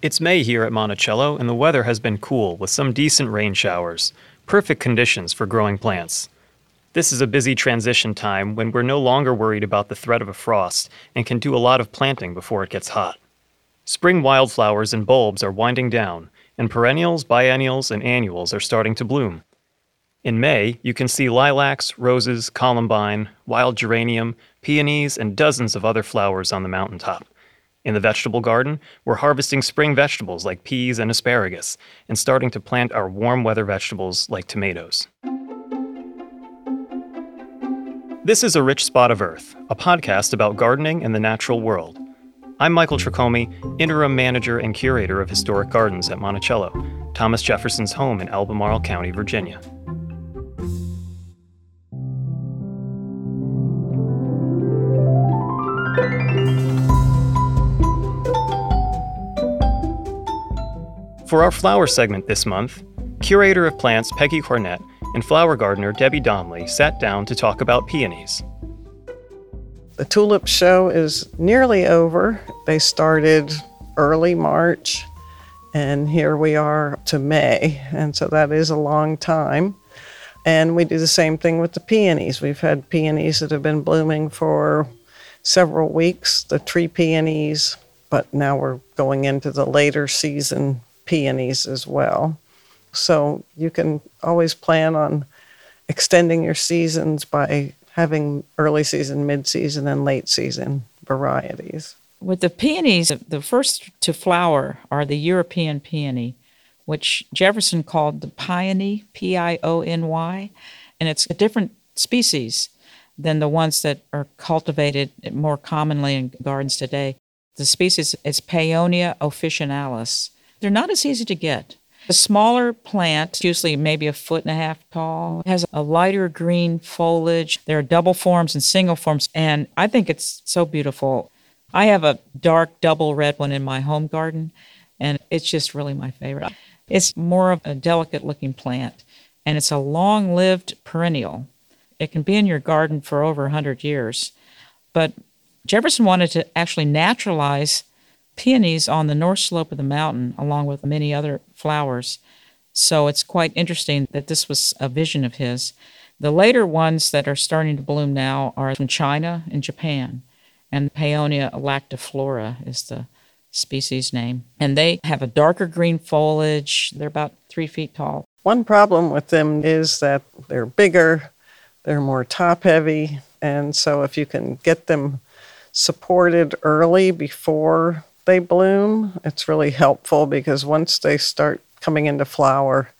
It's May here at Monticello, and the weather has been cool with some decent rain showers. Perfect conditions for growing plants. This is a busy transition time when we're no longer worried about the threat of a frost and can do a lot of planting before it gets hot. Spring wildflowers and bulbs are winding down, and perennials, biennials, and annuals are starting to bloom. In May, you can see lilacs, roses, columbine, wild geranium, peonies, and dozens of other flowers on the mountaintop. In the vegetable garden, we're harvesting spring vegetables like peas and asparagus and starting to plant our warm weather vegetables like tomatoes. This is A Rich Spot of Earth, a podcast about gardening and the natural world. I'm Michael Tricomi, interim manager and curator of historic gardens at Monticello, Thomas Jefferson's home in Albemarle County, Virginia. For our flower segment this month, curator of plants Peggy Cornett and flower gardener Debbie Donley sat down to talk about peonies. The tulip show is nearly over. They started early March, and here we are to May, and so that is a long time. And we do the same thing with the peonies. We've had peonies that have been blooming for several weeks, the tree peonies, but now we're going into the later season peonies as well. So you can always plan on extending your seasons by having early season, mid season, and late season varieties. With the peonies, the first to flower are the European peony, which Jefferson called the piony, P I O N Y, and it's a different species than the ones that are cultivated more commonly in gardens today. The species is Paeonia officinalis, they're not as easy to get. The smaller plant, usually maybe a foot and a half tall, has a lighter green foliage. There are double forms and single forms, and I think it's so beautiful. I have a dark double red one in my home garden, and it's just really my favorite. It's more of a delicate looking plant, and it's a long lived perennial. It can be in your garden for over 100 years. But Jefferson wanted to actually naturalize peonies on the north slope of the mountain, along with many other flowers. So it's quite interesting that this was a vision of his. The later ones that are starting to bloom now are from China and Japan, and Paeonia lactiflora is the species name. And they have a darker green foliage. They're about three feet tall. One problem with them is that they're bigger, they're more top heavy, and so if you can get them supported early before they bloom, it's really helpful because once they start coming into flower,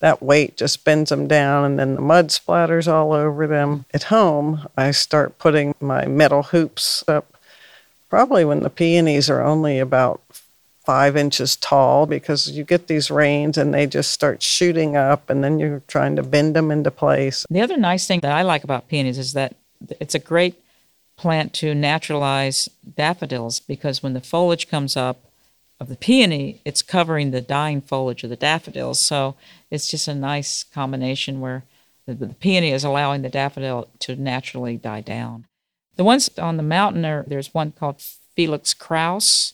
that weight just bends them down and then the mud splatters all over them. At home, I start putting my metal hoops up probably when the peonies are only about five inches tall because you get these rains and they just start shooting up and then you're trying to bend them into place. The other nice thing that I like about peonies is that it's a great plant to naturalize daffodils because when the foliage comes up of the peony, it's covering the dying foliage of the daffodils. So it's just a nice combination where the, the peony is allowing the daffodil to naturally die down. The ones on the mountain are there's one called Felix Crousse,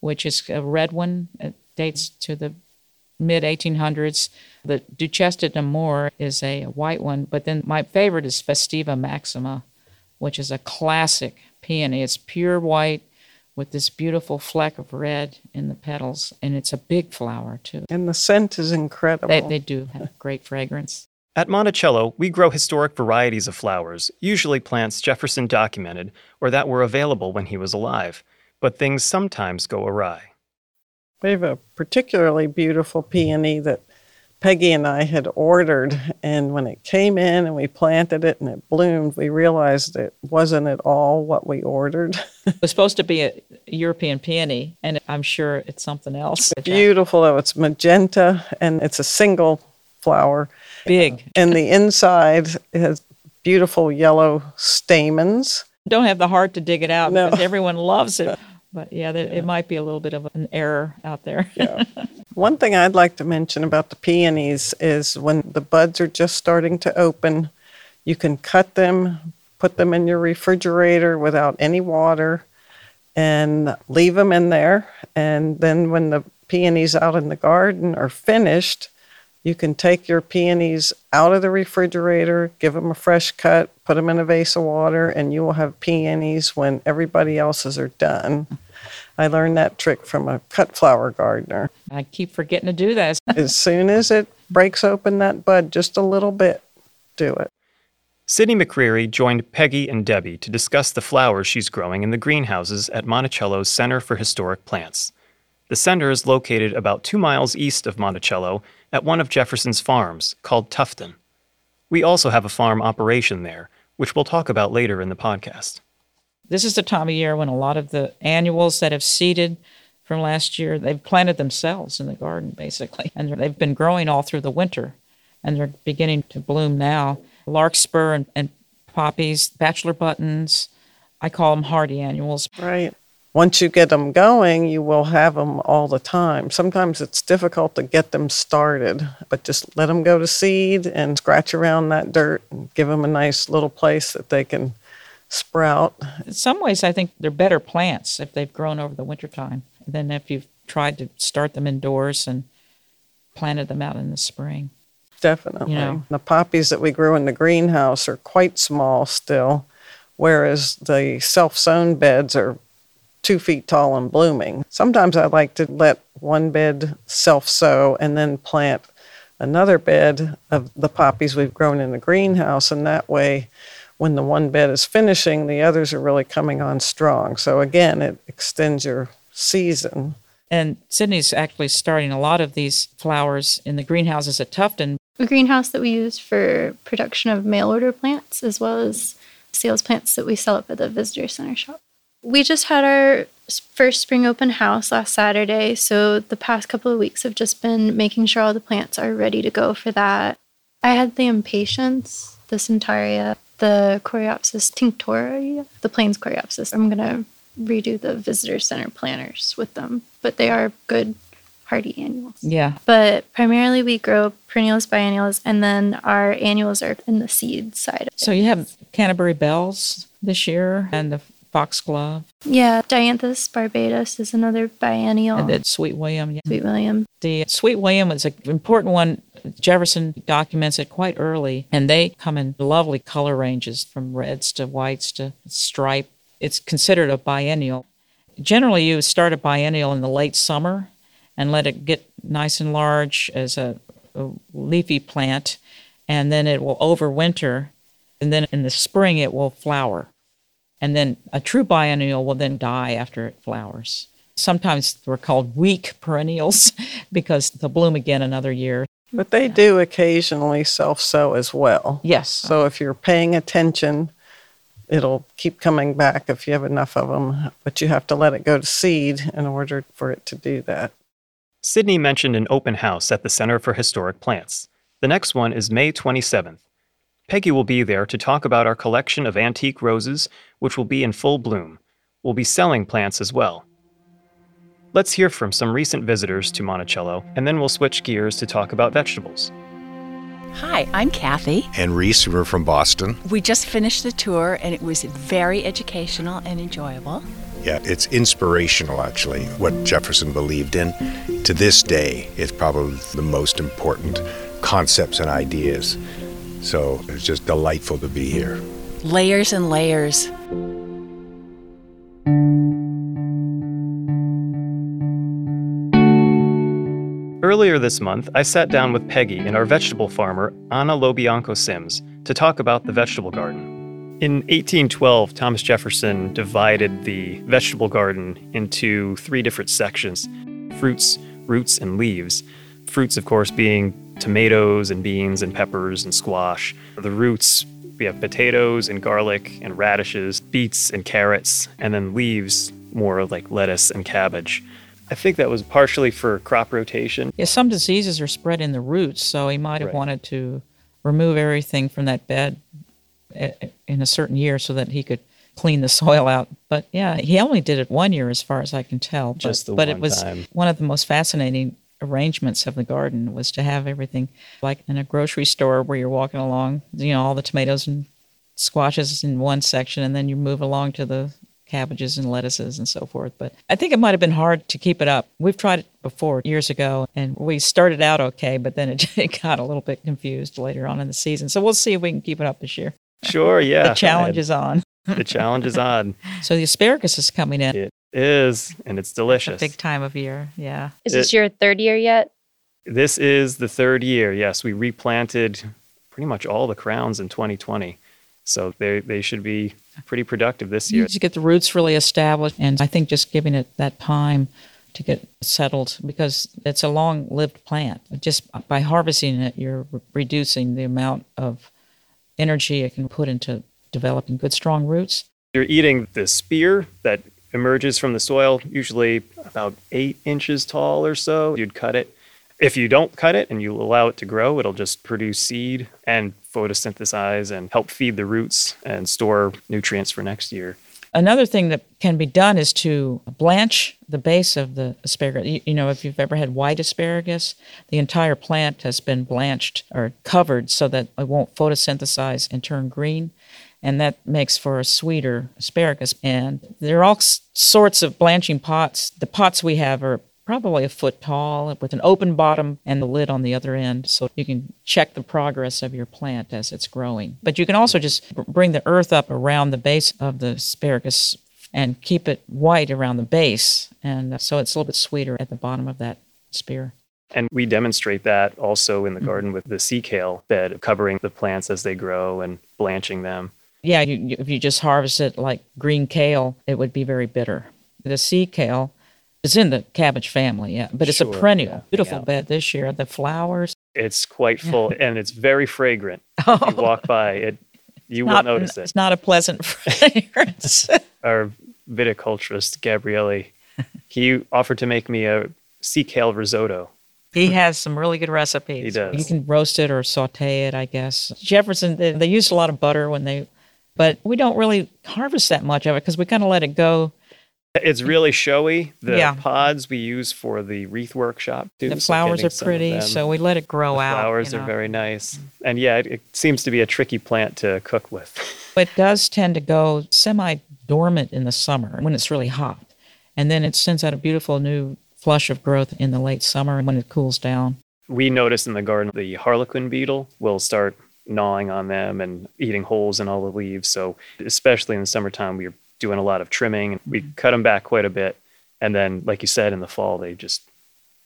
which is a red one. It dates to the mid 1800s. The Duchesse de Nemours is a white one, but then my favorite is Festiva maxima, which is a classic peony. It's pure white with this beautiful fleck of red in the petals, and it's a big flower too. And the scent is incredible. They, they do have great fragrance. At Monticello, we grow historic varieties of flowers, usually plants Jefferson documented or that were available when he was alive, but things sometimes go awry. We have a particularly beautiful peony that Peggy and I had ordered. And when it came in and we planted it and it bloomed, we realized it wasn't at all what we ordered. it was supposed to be a European peony, and I'm sure it's something else. It's beautiful, though. It's magenta and it's a single flower. Big. And the inside has beautiful yellow stamens. Don't have the heart to dig it out no. because everyone loves it. But yeah, there, it might be a little bit of an error out there. yeah. One thing I'd like to mention about the peonies is when the buds are just starting to open, you can cut them, put them in your refrigerator without any water, and leave them in there. And then when the peonies out in the garden are finished, you can take your peonies out of the refrigerator, give them a fresh cut, put them in a vase of water, and you will have peonies when everybody else's are done. I learned that trick from a cut flower gardener. I keep forgetting to do this. as soon as it breaks open that bud just a little bit, do it. Sydney McCreary joined Peggy and Debbie to discuss the flowers she's growing in the greenhouses at Monticello's Center for Historic Plants. The center is located about two miles east of Monticello at one of Jefferson's farms called Tufton. We also have a farm operation there, which we'll talk about later in the podcast. This is the time of year when a lot of the annuals that have seeded from last year, they've planted themselves in the garden basically, and they've been growing all through the winter, and they're beginning to bloom now. Larkspur and, and poppies, bachelor buttons, I call them hardy annuals. Right. Once you get them going, you will have them all the time. Sometimes it's difficult to get them started, but just let them go to seed and scratch around that dirt and give them a nice little place that they can sprout. In some ways, I think they're better plants if they've grown over the wintertime than if you've tried to start them indoors and planted them out in the spring. Definitely. You know. The poppies that we grew in the greenhouse are quite small still, whereas the self sown beds are two feet tall and blooming. Sometimes I like to let one bed self sow and then plant another bed of the poppies we've grown in the greenhouse, and that way when the one bed is finishing, the others are really coming on strong. So again, it extends your season. And Sydney's actually starting a lot of these flowers in the greenhouses at Tufton. A greenhouse that we use for production of mail order plants as well as sales plants that we sell up at the visitor center shop. We just had our first spring open house last Saturday, so the past couple of weeks have just been making sure all the plants are ready to go for that. I had the impatiens, the centaurea, the Coreopsis tinctoria, the plains Coreopsis. I'm gonna redo the visitor center planters with them, but they are good hardy annuals. Yeah. But primarily we grow perennials, biennials, and then our annuals are in the seed side. So you have Canterbury Bells this year and the Foxglove Yeah, Dianthus barbatus is another biennial. and the Sweet William. Yeah. Sweet William. The Sweet William is an important one. Jefferson documents it quite early, and they come in lovely color ranges from reds to whites to stripe. It's considered a biennial. Generally, you start a biennial in the late summer and let it get nice and large as a, a leafy plant, and then it will overwinter, and then in the spring it will flower. And then a true biennial will then die after it flowers. Sometimes they're called weak perennials because they'll bloom again another year. But they do occasionally self sow as well. Yes. So if you're paying attention, it'll keep coming back if you have enough of them, but you have to let it go to seed in order for it to do that. Sydney mentioned an open house at the Center for Historic Plants. The next one is May 27th. Peggy will be there to talk about our collection of antique roses, which will be in full bloom. We'll be selling plants as well. Let's hear from some recent visitors to Monticello, and then we'll switch gears to talk about vegetables. Hi, I'm Kathy. and Reese. We're from Boston. We just finished the tour and it was very educational and enjoyable. Yeah, it's inspirational, actually, what Jefferson believed in. To this day, it's probably the most important concepts and ideas. So it's just delightful to be here. Layers and layers. Earlier this month, I sat down with Peggy and our vegetable farmer, Anna Lobianco Sims, to talk about the vegetable garden. In 1812, Thomas Jefferson divided the vegetable garden into three different sections fruits, roots, and leaves. Fruits, of course, being tomatoes and beans and peppers and squash. The roots, we have potatoes and garlic and radishes, beets and carrots, and then leaves, more like lettuce and cabbage. I think that was partially for crop rotation. Yeah, some diseases are spread in the roots, so he might have Right. wanted to remove everything from that bed eh, eh, in a certain year so that he could clean the soil out. But yeah, he only did it one year, as far as I can tell. But, Just the but one it was time. one of the most fascinating arrangements of the garden was to have everything like in a grocery store where you're walking along, you know, all the tomatoes and squashes in one section, and then you move along to the cabbages and lettuces and so forth. But I think it might have been hard to keep it up. We've tried it before years ago, and we started out okay, but then it, it got a little bit confused later on in the season. So we'll see if we can keep it up this year. Sure, yeah. the challenge is on. the challenge is on. So the asparagus is coming in. It is, and it's A delicious. big time of year. Yeah. Is this your third year yet? This is the third year. Yes, we replanted pretty much all the crowns in 2020. So they they should be pretty productive this You year. need to get the roots really established, and I think just giving it that time to get settled because it's a long-lived plant. Just by harvesting it, you're re- reducing the amount of energy it can put into developing good, strong roots. You're eating the spear that emerges from the soil, usually about eight inches tall or so. You'd cut it. If you don't cut it and you allow it to grow, it'll just produce seed and photosynthesize and help feed the roots and store nutrients for next year. Another thing that can be done is to blanch the base of the asparagus. You, you know, if you've ever had white asparagus, the entire plant has been blanched or covered so that it won't photosynthesize and turn green. And that makes for a sweeter asparagus. And there are all sorts of blanching pots. The pots we have are probably a foot tall with an open bottom and the lid on the other end so you can check the progress of your plant as it's growing. But you can also just br- bring the earth up around the base of the asparagus and keep it white around the base. And uh, so it's a little bit sweeter at the bottom of that spear. And we demonstrate that also in the garden with the sea kale bed, covering the plants as they grow and blanching them. Yeah, you, you, if you just harvest it like green kale, it would be very bitter. The sea kale is in the cabbage family, yeah, but it's Sure, a perennial. yeah, Beautiful yeah. bed this year. The flowers. It's quite full and it's very fragrant. If you walk by it, you will notice it. It's not a pleasant fragrance. Our viticulturist, Gabriele, he offered to make me a sea kale risotto. He has some really good recipes. He does. You can roast it or saute it, I guess. Jefferson, they, they used a lot of butter when they, but we don't really harvest that much of it because we kind of let it go. It's really showy. The Yeah. pods we use for the wreath workshop. Too, The flowers getting are pretty, so we let it grow out. The out. flowers you are very nice. And yeah, it, it seems to be a tricky plant to cook with. It does tend to go semi dormant in the summer when it's really hot. And then it sends out a beautiful new flush of growth in the late summer when it cools down. we notice in the garden the harlequin beetle will start gnawing on them and eating holes in all the leaves. So, especially in the summertime, we're doing a lot of trimming. We mm-hmm. cut them back quite a bit. And then, like you said, in the fall, they just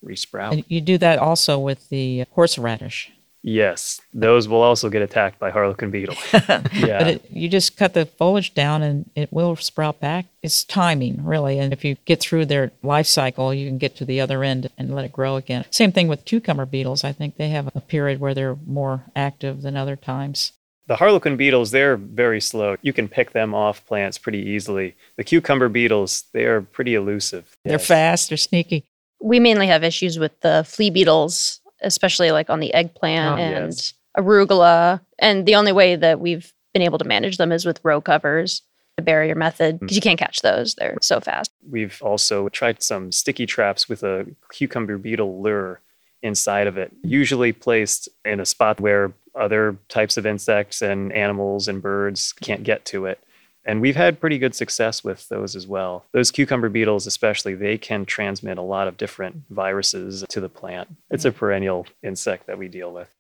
resprout. And you do that also with the horseradish. Yes, those will also get attacked by harlequin beetle. yeah. But it, you just cut the foliage down and it will sprout back. It's timing, really. And if you get through their life cycle, you can get to the other end and let it grow again. Same thing with cucumber beetles. I think they have a period where they're more active than other times. The harlequin beetles, they're very slow. You can pick them off plants pretty easily. The cucumber beetles, they are pretty elusive. They're Yes. fast, they're sneaky. We mainly have issues with the flea beetles, especially like on the eggplant Oh, and yes. arugula. And the only way that we've been able to manage them is with row covers, the barrier method, mm. because you can't catch those. They're so fast. We've also tried some sticky traps with a cucumber beetle lure inside of it, usually placed in a spot where other types of insects and animals and birds can't get to it. And we've had pretty good success with those as well. Those cucumber beetles, especially, they can transmit a lot of different viruses to the plant. It's a perennial insect that we deal with.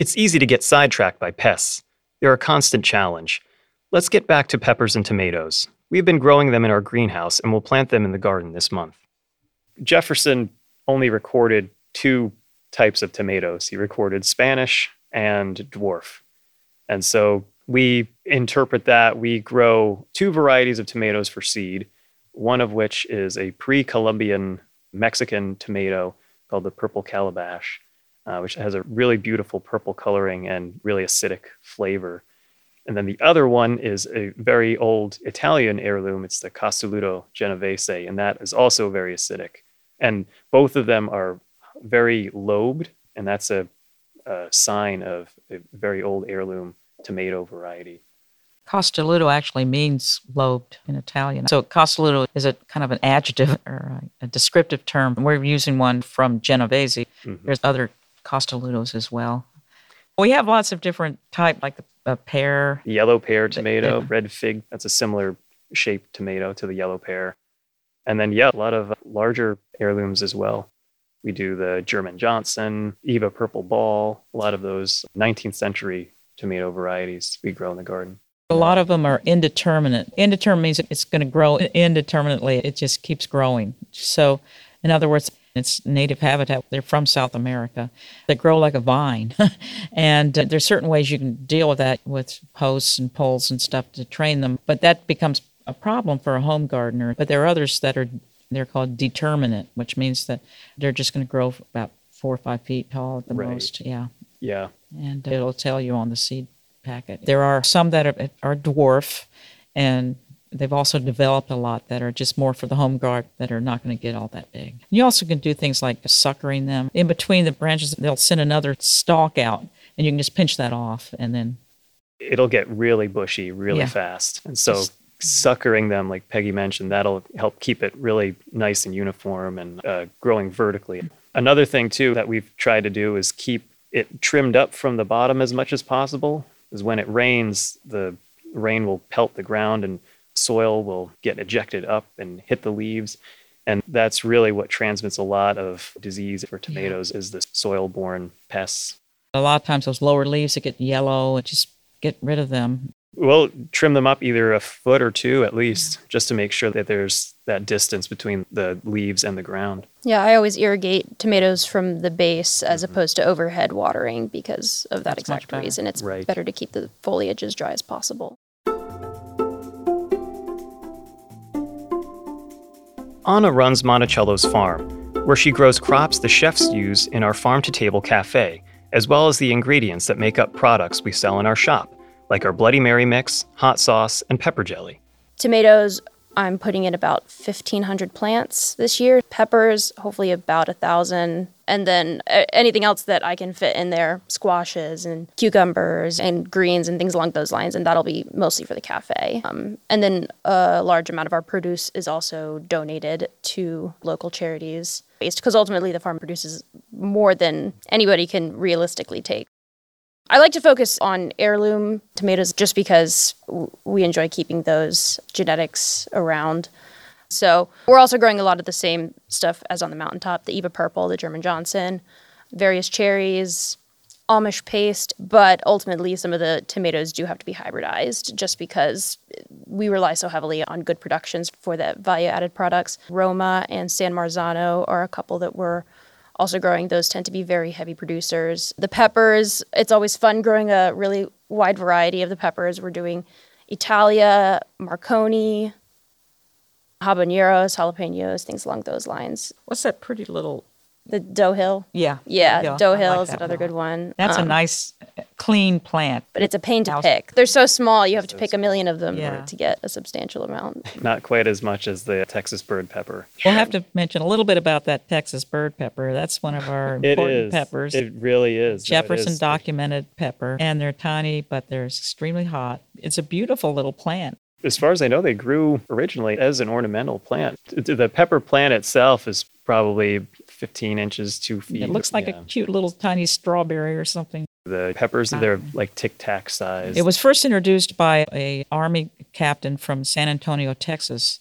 It's easy to get sidetracked by pests. They're a constant challenge. Let's get back to peppers and tomatoes. We've been growing them in our greenhouse and we'll plant them in the garden this month. Jefferson only recorded two types of tomatoes. He recorded Spanish and dwarf. And so we interpret that we grow two varieties of tomatoes for seed, one of which is a pre Columbian Mexican tomato called the purple calabash, uh, which has a really beautiful purple coloring and really acidic flavor. And then the other one is a very old Italian heirloom. It's the Costoluto Genovese, and that is also very acidic. And both of them are very lobed, and that's a, a sign of a very old heirloom tomato variety. Costoluto actually means lobed in Italian. So Costoluto is a kind of an adjective or a, descriptive term. We're using one from Genovese. Mhm. There's other Costolutos as well. We have lots of different type, like a pear. Yellow pear tomato, yeah. red fig, that's a similar shaped tomato to the yellow pear. And then, yeah, a lot of larger heirlooms as well. We do the German Johnson, Eva Purple Ball, a lot of those 19th century tomato varieties we grow in the garden. A lot of them are indeterminate. Indeterminate means it's going to grow indeterminately. It just keeps growing. So, in other words, it's native habitat. They're from South America. They grow like a vine. and uh, there's certain ways you can deal with that with posts and poles and stuff to train them. But that becomes a problem for a home gardener. But there are others that are they're called determinate, which means that they're just going to grow about four or five feet tall at the Right. most. Yeah, Yeah. And it'll tell you on the seed packet. There are some that are, are dwarf, and they've also developed a lot that are just more for the home garden that are not going to get all that big. You also can do things like suckering them in between the branches. They'll send another stalk out, and you can just pinch that off, and then It'll get really bushy really Yeah. fast. And so, Just- suckering them, like Peggy mentioned, that'll help keep it really nice and uniform and uh, growing vertically. Another thing, too, that we've tried to do is keep it trimmed up from the bottom as much as possible. Is when it rains, the rain will pelt the ground and soil will get ejected up and hit the leaves. And that's really what transmits a lot of disease for tomatoes is the soil-borne pests. a lot of times those lower leaves that get yellow, just get rid of them. We'll trim them up either a foot or two at least, just to make sure that there's that distance between the leaves and the ground. Yeah, I always irrigate tomatoes from the base as mm-hmm. opposed to overhead watering because of that That's exact reason. It's Right. better to keep the foliage as dry as possible. Anna runs Monticello's farm, where she grows crops the chefs use in our farm to table cafe, as well as the ingredients that make up products we sell in our shop, like our Bloody Mary mix, hot sauce, and pepper jelly. Tomatoes, I'm putting in about 1,500 plants this year. Peppers, hopefully about a thousand. And then uh, anything else that I can fit in there squashes and cucumbers and greens and things along those lines. And that'll be mostly for the cafe. Um, and then a large amount of our produce is also donated to local charities because ultimately the farm produces more than anybody can realistically take. I like to focus on heirloom tomatoes just because we enjoy keeping those genetics around. So we're also growing a lot of the same stuff as on the mountaintop the Eva Purple, the German Johnson, various cherries, Amish paste. But ultimately, some of the tomatoes do have to be hybridized just because we rely so heavily on good productions for the value added products. Roma and San Marzano are a couple that we're also growing. Those tend to be very heavy producers. The peppers, it's always fun growing a really wide variety of the peppers. We're doing Italia, Marconi, habaneros, jalapenos, things along those lines. What's that pretty little? The Doe Hill. Yeah, Yeah, Doe. Doe like Hill is that another one. good one. That's a Um, nice, uh, clean plant. But it's a pain to House- pick. They're so small, you have to pick a million of them Yeah. to get a substantial amount. Not quite as much as the Texas bird pepper. We'll have to mention a little bit about that Texas bird pepper. That's one of our important is. peppers. It really is. No, Jefferson is. documented pepper, and they're tiny, but they're extremely hot. It's a beautiful little plant. As far as I know, they grew originally as an ornamental plant. The pepper plant itself is probably 15 inches, two feet. It looks like Yeah. a cute little tiny strawberry or something. The peppers, they're um, like tic tac size. It was first introduced by a army captain from San Antonio, Texas,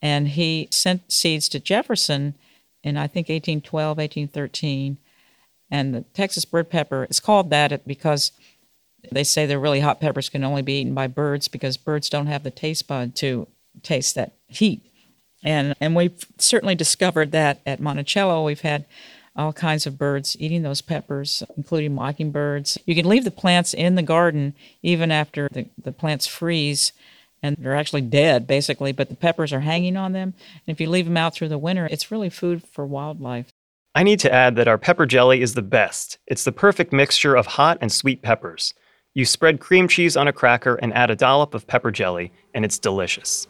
and he sent seeds to Jefferson in I think 1812, 1813. And the Texas bird pepper is called that because they say the really hot peppers can only be eaten by birds because birds don't have the taste bud to taste that heat. And and we've certainly discovered that at Monticello. We've had all kinds of birds eating those peppers, including mockingbirds. You can leave the plants in the garden even after the, the plants freeze and they're actually dead basically, but the peppers are hanging on them. And if you leave them out through the winter, it's really food for wildlife. I need to add that our pepper jelly is the best. It's the perfect mixture of hot and sweet peppers. You spread cream cheese on a cracker and add a dollop of pepper jelly, and it's delicious.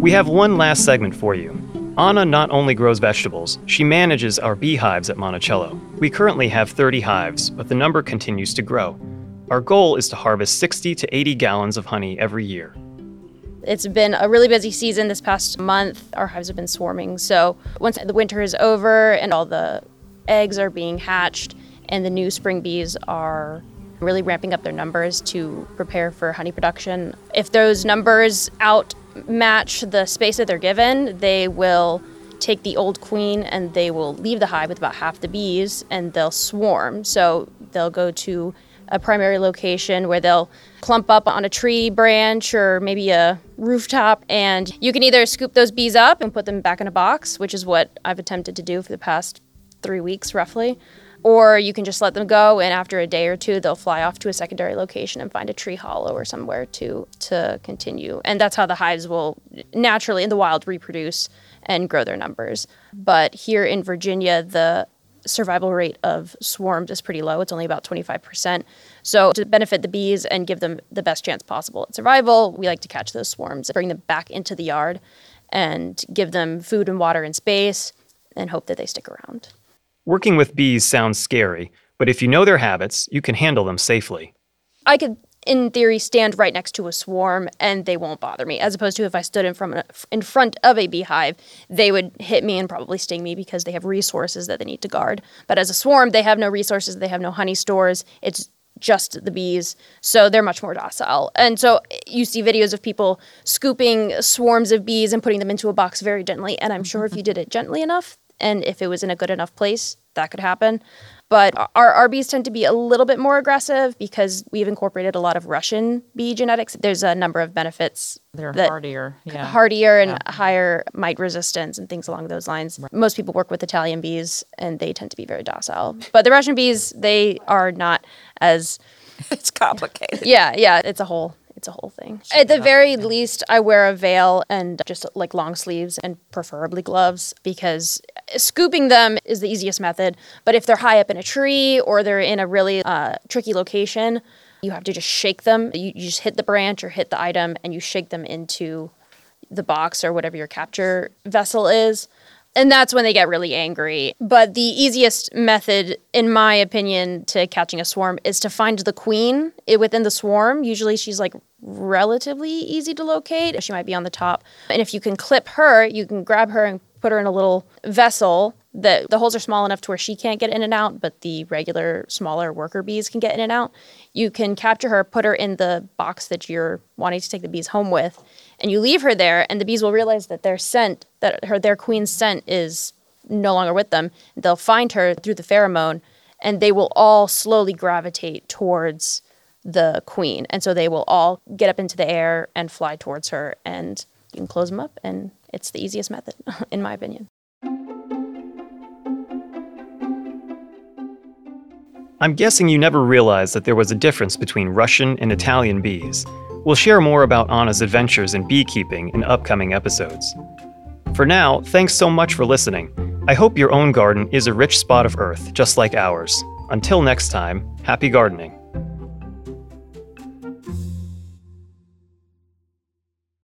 We have one last segment for you. Anna not only grows vegetables, she manages our beehives at Monticello. We currently have 30 hives, but the number continues to grow. Our goal is to harvest 60 to 80 gallons of honey every year. It's been a really busy season this past month. Our hives have been swarming. So once the winter is over and all the eggs are being hatched and the new spring bees are really ramping up their numbers to prepare for honey production. If those numbers outmatch the space that they're given, they will take the old queen and they will leave the hive with about half the bees and they'll swarm. So they'll go to a primary location where they'll clump up on a tree branch or maybe a rooftop and you can either scoop those bees up and put them back in a box, which is what I've attempted to do for the past 3 weeks roughly or you can just let them go and after a day or two they'll fly off to a secondary location and find a tree hollow or somewhere to to continue. And that's how the hives will naturally in the wild reproduce and grow their numbers. But here in virginia the survival rate of swarms is pretty low. It's only about 25% so to benefit the bees and give them the best chance possible at survival we like to catch those swarms bring them back into the yard and give them food and water and space and hope that they stick around Working with bees sounds scary, but if you know their habits, you can handle them safely. I could, in theory, stand right next to a swarm and they won't bother me, as opposed to if I stood in front, in front of a beehive, they would hit me and probably sting me because they have resources that they need to guard. But as a swarm, they have no resources, they have no honey stores. It's just the bees, so they're much more docile. And so you see videos of people scooping swarms of bees and putting them into a box very gently. And I'm sure if you did it gently enough, and if it was in a good enough place, that could happen. But our, bees tend to be a little bit more aggressive because we've incorporated a lot of Russian bee genetics. There's a number of benefits. They're hardier. Yeah. Hardier and higher mite resistance and things along those lines. Most people work with Italian bees and they tend to be very docile. But the Russian bees, they are not as it's complicated. yeah, yeah, it's a whole it's a whole thing. At the very least, I wear a veil and just like long sleeves and preferably gloves because scooping them is the easiest method. But if they're high up in a tree or they're in a really uh, tricky location, you have to just shake them. You, you just hit the branch or hit the item and you shake them into the box or whatever your capture vessel is. And that's when they get really angry. But the easiest method, in my opinion, to catching a swarm is to find the queen within the swarm. Usually she's like relatively easy to locate. She might be on the top. And if you can clip her, you can grab her and put her in a little vessel that the holes are small enough to where she can't get in and out, but the regular smaller worker bees can get in and out. You can capture her, put her in the box that you're wanting to take the bees home with, and you leave her there, and the bees will realize that their scent, that her their queen's scent is no longer with them. They'll find her through the pheromone, and they will all slowly gravitate towards the queen, and so they will all get up into the air and fly towards her, and you can close them up, and it's the easiest method, in my opinion. I'm guessing you never realized that there was a difference between Russian and Italian bees. We'll share more about Anna's adventures in beekeeping in upcoming episodes. For now, thanks so much for listening. I hope your own garden is a rich spot of earth, just like ours. Until next time, happy gardening.